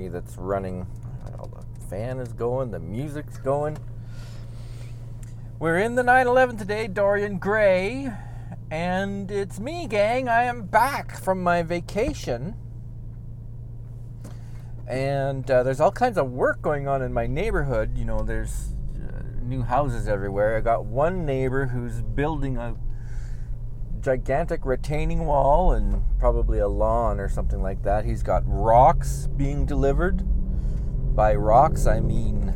machinery that's running. The fan is going, the music's going. We're in the 911 today, Dorian Gray, and it's me, gang. I am back from my vacation. And uh, there's all kinds of work going on in my neighborhood. You know, there's uh, new houses everywhere. I got one neighbor who's building a gigantic retaining wall and probably a lawn or something like that. He's got rocks being delivered. By rocks, I mean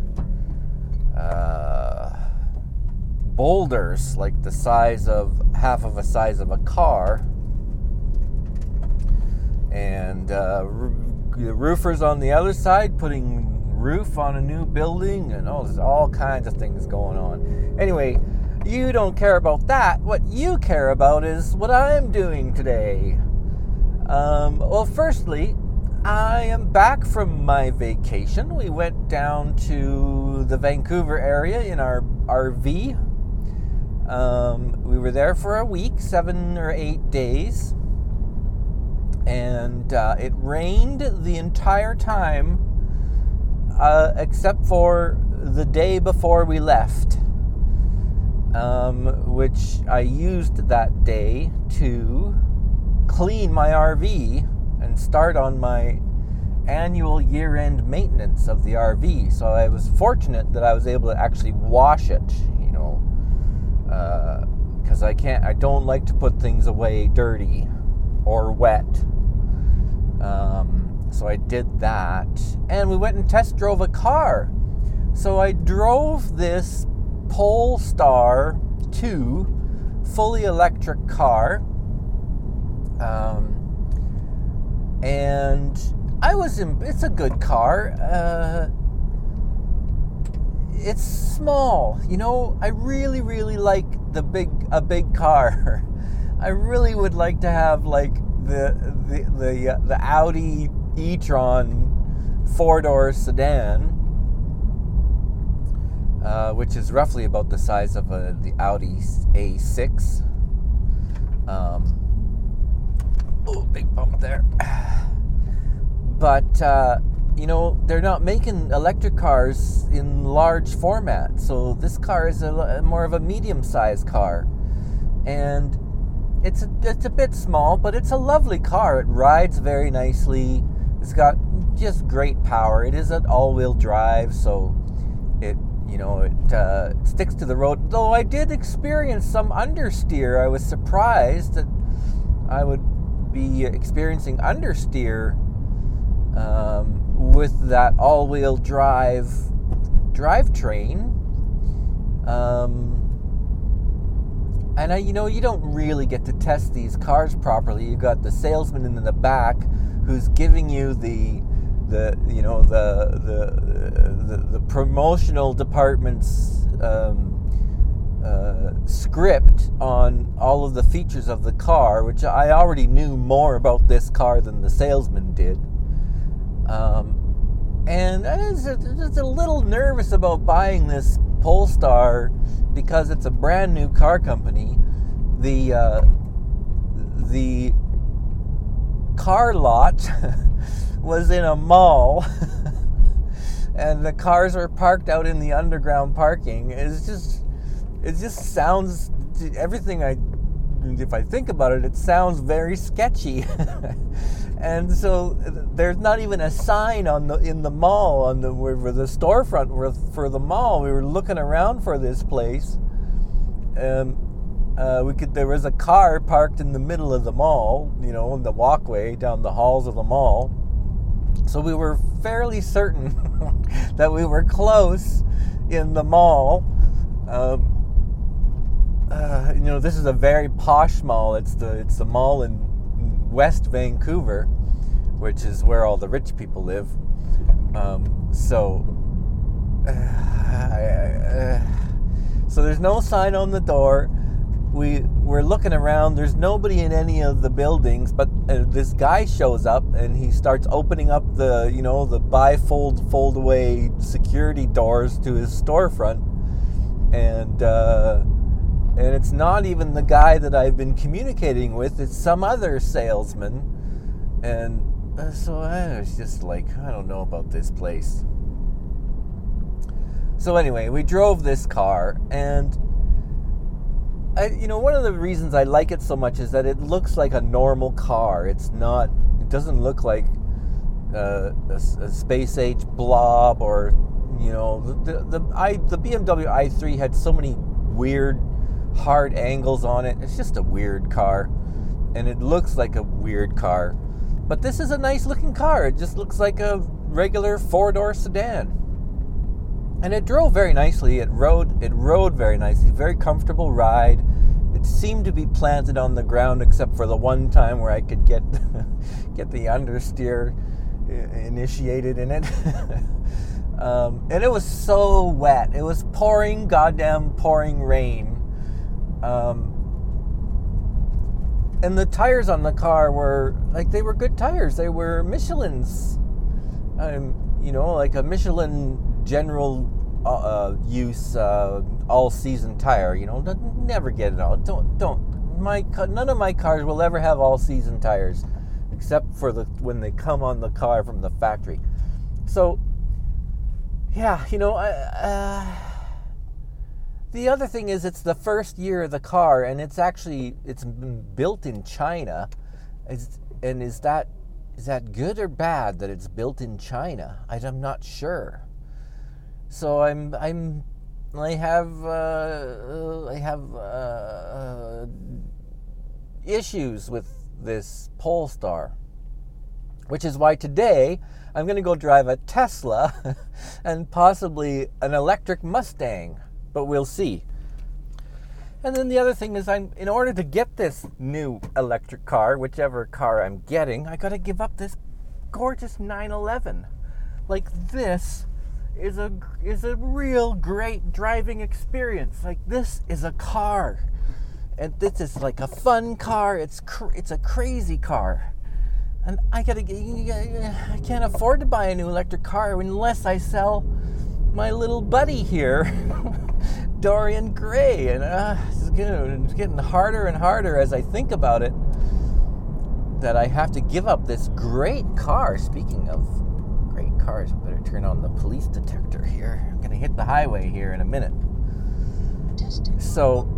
uh, boulders like the size of half of a size of a car. And uh, the roofers on the other side putting roof on a new building, and oh, there's all kinds of things going on. Anyway, you don't care about that. What you care about is what I'm doing today. Um, well, firstly, I am back from my vacation. We went down to the Vancouver area in our RV. Um, we were there for a week, seven or eight days and uh, it rained the entire time uh, except for the day before we left, um, which I used that day to clean my RV and start on my annual year end maintenance of the RV. So I was fortunate that I was able to actually wash it, you know, because uh, I can't, I don't like to put things away dirty or wet. Um, so I did that. And we went and test drove a car. So I drove this Polestar 2 fully electric car. Um, and I was in, it's a good car. Uh, it's small. You know, I really, really like the big, a big car. I really would like to have like the the the, uh, the Audi e-tron four-door sedan, uh, which is roughly about the size of a, the Audi A6. Um, oh, big bump there. But uh, you know they're not making electric cars in large format, so this car is a, more of a medium-sized car, and it's a, it's a bit small, but it's a lovely car. It rides very nicely. It's got just great power. It is an all-wheel drive, so you know it uh, sticks to the road. Though I did experience some understeer. I was surprised that I would be experiencing understeer um, with that all-wheel drive drivetrain. Um, and I, you know, you don't really get to test these cars properly. You've got the salesman in the back who's giving you the, the you know, the the the, the promotional department's um, uh, script on all of the features of the car, which I already knew more about this car than the salesman did. Um, and I was just a little nervous about buying this Polestar because it's a brand new car company, the uh, the car lot was in a mall, and the cars are parked out in the underground parking. It's just it just sounds everything I if I think about it, it sounds very sketchy. and so there's not even a sign on the in the mall on the where the storefront for the mall. We were looking around for this place, and uh, we could. There was a car parked in the middle of the mall, you know, in the walkway down the halls of the mall. So we were fairly certain that we were close in the mall. Um, uh, you know, this is a very posh mall. It's the it's the mall in West Vancouver, which is where all the rich people live. Um, so, uh, uh, so there's no sign on the door. We we're looking around. There's nobody in any of the buildings, but uh, this guy shows up and he starts opening up the you know the bifold fold away security doors to his storefront. and uh, and it's not even the guy that I've been communicating with. It's some other salesman, and uh, so I was just like, I don't know about this place. So anyway, we drove this car, and I, you know, one of the reasons I like it so much is that it looks like a normal car. It's not. It doesn't look like uh, a, a, space age blob or you know the the I the BMW i3 had so many weird hard angles on it. It's just a weird car, and it looks like a weird car. But this is a nice looking car. It just looks like a regular four door sedan and it drove very nicely. It rode it rode very nicely, very comfortable ride. It seemed to be planted on the ground, except for the one time where I could get get the understeer initiated in it. um, and it was so wet. It was pouring, goddamn pouring rain. Um, and the tires on the car were like they were good tires. They were Michelin's. Um, you know, like a Michelin general uh, uh, use uh, all season tire. You know, never get it all. Don't don't. My none of my cars will ever have all season tires, except for the when they come on the car from the factory. So, yeah, you know, uh, the other thing is it's the first year of the car, and it's actually it's built in China. It's, and is that is that good or bad that it's built in China? I'm not sure. So I'm I'm I have uh, I have uh, uh, issues with this Polestar, which is why today I'm going to go drive a Tesla and possibly an electric Mustang, but we'll see. And then the other thing is, I'm in order to get this new electric car, whichever car I'm getting, I got to give up this gorgeous 911. Like this is a is a real great driving experience. Like this is a car, and this is like a fun car. It's cr- it's a crazy car, and I gotta I can't afford to buy a new electric car unless I sell my little buddy here. Dorian Gray, and uh, it's, getting, it's getting harder and harder as I think about it. That I have to give up this great car. Speaking of great cars, I better turn on the police detector here. I'm gonna hit the highway here in a minute. So,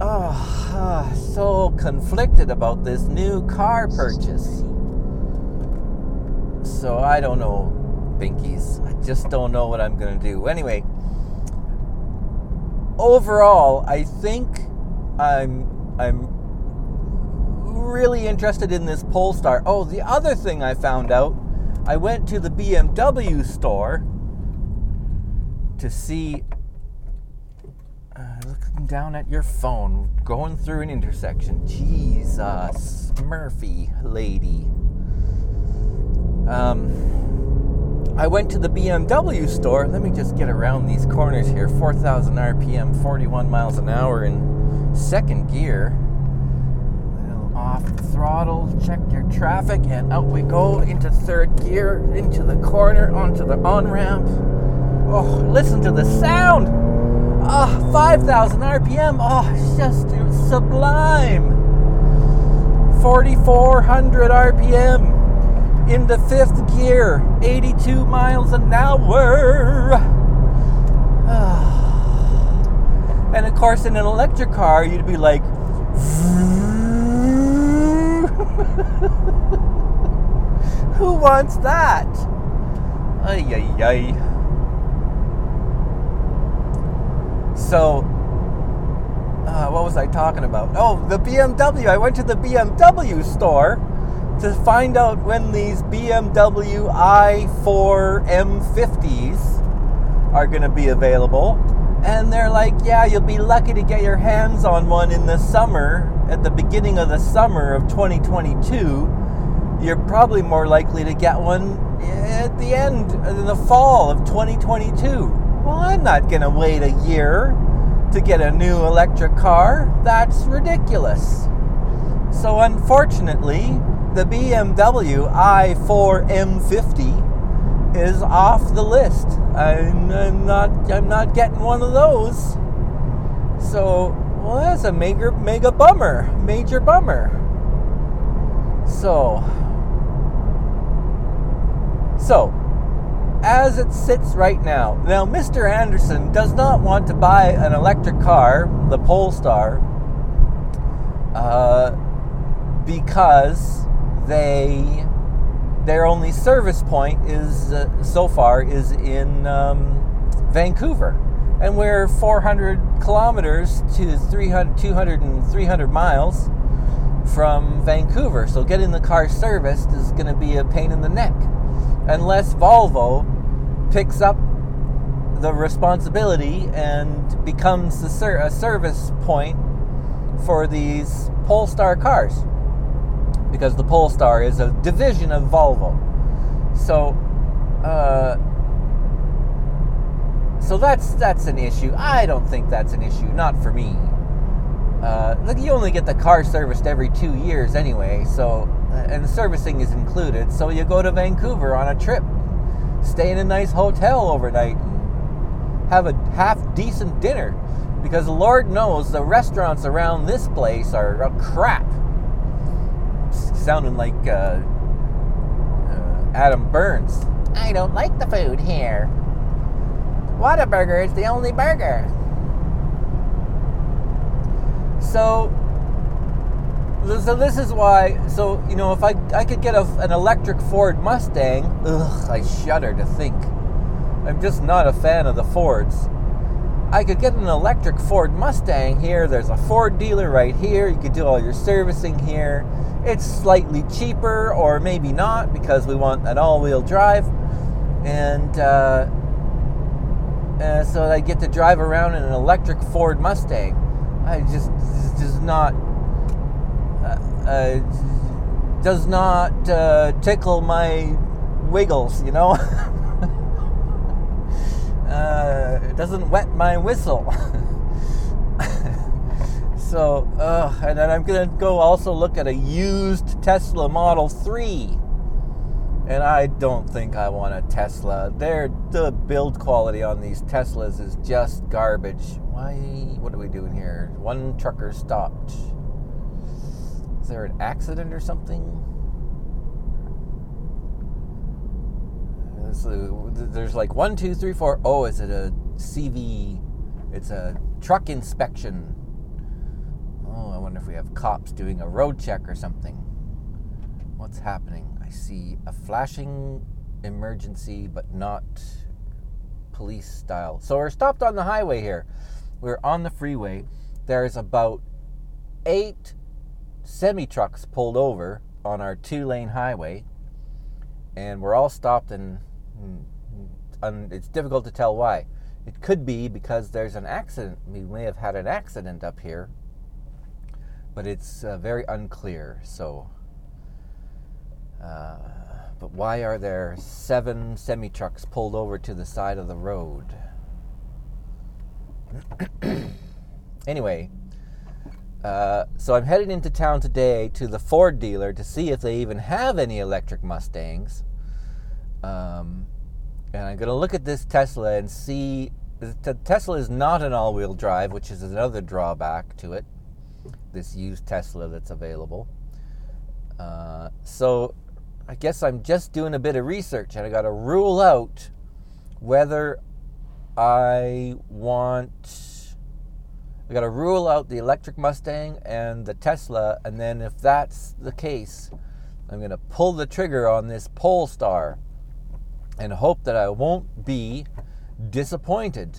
oh, so conflicted about this new car purchase. So I don't know, Binkies. I just don't know what I'm gonna do. Anyway, overall, I think I'm I'm really interested in this Polestar. Oh, the other thing I found out, I went to the BMW store to see. Uh, looking down at your phone, going through an intersection. Jesus, Murphy lady. Um, I went to the BMW store. Let me just get around these corners here. 4,000 RPM, 41 miles an hour in second gear. Off the throttle, check your traffic, and out we go into third gear, into the corner, onto the on ramp. Oh, listen to the sound! Ah, oh, 5,000 RPM. Oh, it's just sublime. 4,400 RPM into fifth gear, 82 miles an hour. and of course, in an electric car, you'd be like, who wants that? Ay, ay, ay. So, uh, what was I talking about? Oh, the BMW. I went to the BMW store to find out when these BMW i4 M50s are going to be available. And they're like, yeah, you'll be lucky to get your hands on one in the summer, at the beginning of the summer of 2022. You're probably more likely to get one at the end, in the fall of 2022. Well, I'm not going to wait a year to get a new electric car. That's ridiculous. So, unfortunately, the BMW i4 M50 is off the list. I'm, I'm, not I'm not getting one of those. So, well, that's a major, mega bummer, major bummer. So, so, as it sits right now, now Mr. Anderson does not want to buy an electric car, the Polestar, uh, because they their only service point is uh, so far is in um, Vancouver, and we're 400 kilometers to 300, 200 and 300 miles from Vancouver. So getting the car serviced is going to be a pain in the neck, unless Volvo picks up the responsibility and becomes ser- a service point for these Polestar cars because the Polestar is a division of Volvo. So, uh, so that's that's an issue. I don't think that's an issue. Not for me. Uh, look, you only get the car serviced every two years anyway. So, and the servicing is included. So you go to Vancouver on a trip, stay in a nice hotel overnight, and have a half decent dinner. Because Lord knows the restaurants around this place are crap sounding like uh, uh, Adam Burns. I don't like the food here. Whataburger is the only burger. So, so this is why. So you know, if I I could get a, an electric Ford Mustang, ugh, I shudder to think. I'm just not a fan of the Fords. I could get an electric Ford Mustang here. There's a Ford dealer right here. You could do all your servicing here. It's slightly cheaper, or maybe not, because we want an all wheel drive. And uh, uh, so I get to drive around in an electric Ford Mustang. I just, does not. Uh, uh, does not uh, tickle my wiggles, you know? uh, it doesn't wet my whistle. So, uh, and then I'm to go also look at a used Tesla Model 3. And I don't think I want a Tesla. They're, the build quality on these Teslas is just garbage. Why? What are we doing here? One trucker stopped. Is there an accident or something? Uh, there's like one, two, three, four. Oh, is it a CV? It's a truck inspection Oh, I wonder if we have cops doing a road check or something. What's happening? I see a flashing emergency, but not police style. So we're stopped on the highway here. We're on the freeway. There's about eight semi trucks pulled over on our two lane highway, and we're all stopped, and, and it's difficult to tell why. It could be because there's an accident. We may have had an accident up here but it's uh, very unclear. So, uh, but why are there seven semi trucks pulled over to the side of the road? anyway, uh, so I'm headed into town today to the Ford dealer to see if they even have any electric Mustangs. Um, and I'm going to look at this Tesla and see. The Tesla is not an all wheel drive, which is another drawback to it this used Tesla that's available. Uh, so I guess I'm just doing a bit of research and I got to rule out whether I want. I got to rule out the electric Mustang and the Tesla, and then if that's the case, I'm going to pull the trigger on this Polestar and hope that I won't be disappointed.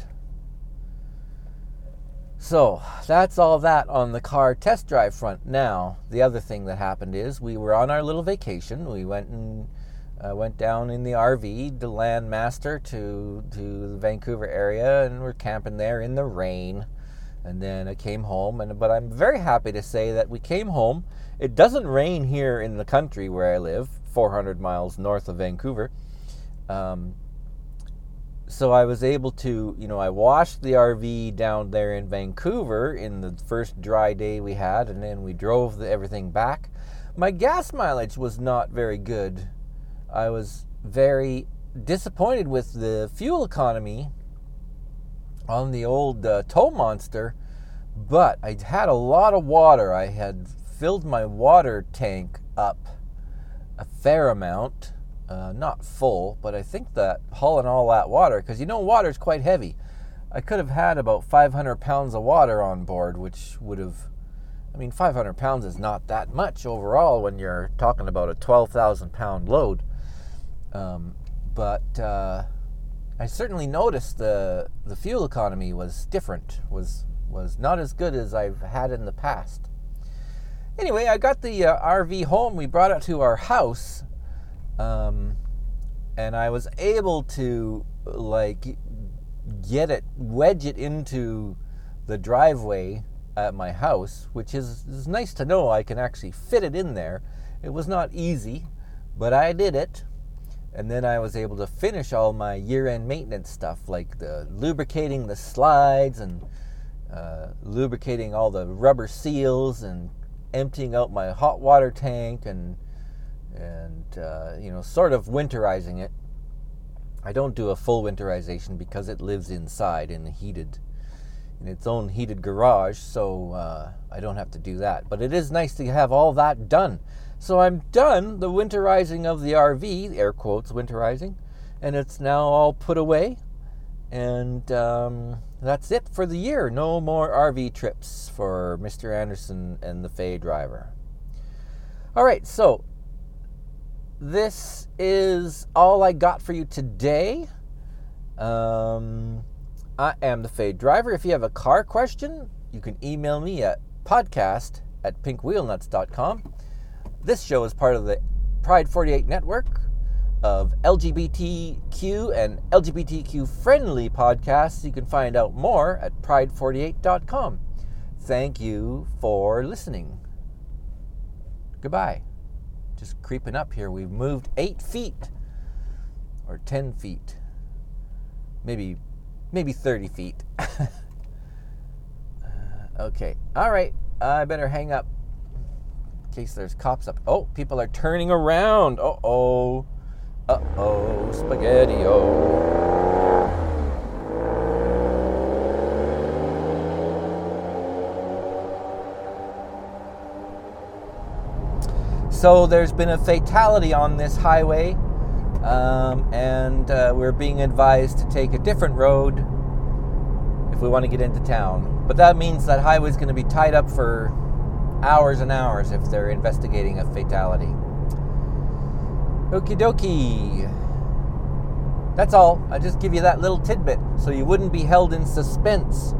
So that's all that on the car test drive front. Now, the other thing that happened is we were on our little vacation. We went and uh, went down in the RV to Landmaster to to the Vancouver area, and we're camping there in the rain. And then I came home, and but I'm very happy to say that we came home. It doesn't rain here in the country where I live, 400 miles north of Vancouver. Um, so I was able to, you know, I washed the RV down there in Vancouver in the first dry day we had, and then we drove the, everything back. My gas mileage was not very good. I was very disappointed with the fuel economy on the old uh, tow monster, But I had a lot of water. I had filled my water tank up a fair amount. Uh, not full, but I think that hauling all that water, because you know water is quite heavy. I could have had about 500 pounds of water on board, which would have, I mean, 500 pounds is not that much overall when you're talking about a 12,000 pound load. Um, but uh, I certainly noticed the the fuel economy was different, was was not as good as I've had in the past. Anyway, I got the uh, RV home. We brought it to our house, um, and I was able to like get it, wedge it into the driveway at my house, which is, is nice to know I can actually fit it in there. It was not easy, but I did it. And then I was able to finish all my year end maintenance stuff, like the lubricating the slides and uh, lubricating all the rubber seals and emptying out my hot water tank and and uh, you know sort of winterizing it. I don't do a full winterization because it lives inside in heated in its own heated garage, so uh, I don't have to do that. But it is nice to have all that done. So I'm done the winterizing of the RV, air quotes winterizing, and it's now all put away. And um, that's it for the year. No more RV trips for Mr. Anderson and the Fey driver. All right, so this is all I got for you today. Um, I am the Fade Driver. If you have a car question, you can email me at podcast at pinkwheelnuts.com. This show is part of the Pride 48 network of LGBTQ and LGBTQ friendly podcasts. You can find out more at pride48.com. Thank you for listening. Goodbye. Just creeping up here. We've moved eight feet or 10 feet, maybe, maybe 30 feet. okay. All right. I better hang up in case there's cops up. Oh, people are turning around. Uh oh. Uh oh, spaghetti So there's been a fatality on this highway, um, and uh, we're being advised to take a different road if we want to get into town. But that means that highway's going to be tied up for hours and hours if they're investigating a fatality. Okie dokie. That's all. I just give you that little tidbit so you wouldn't be held in suspense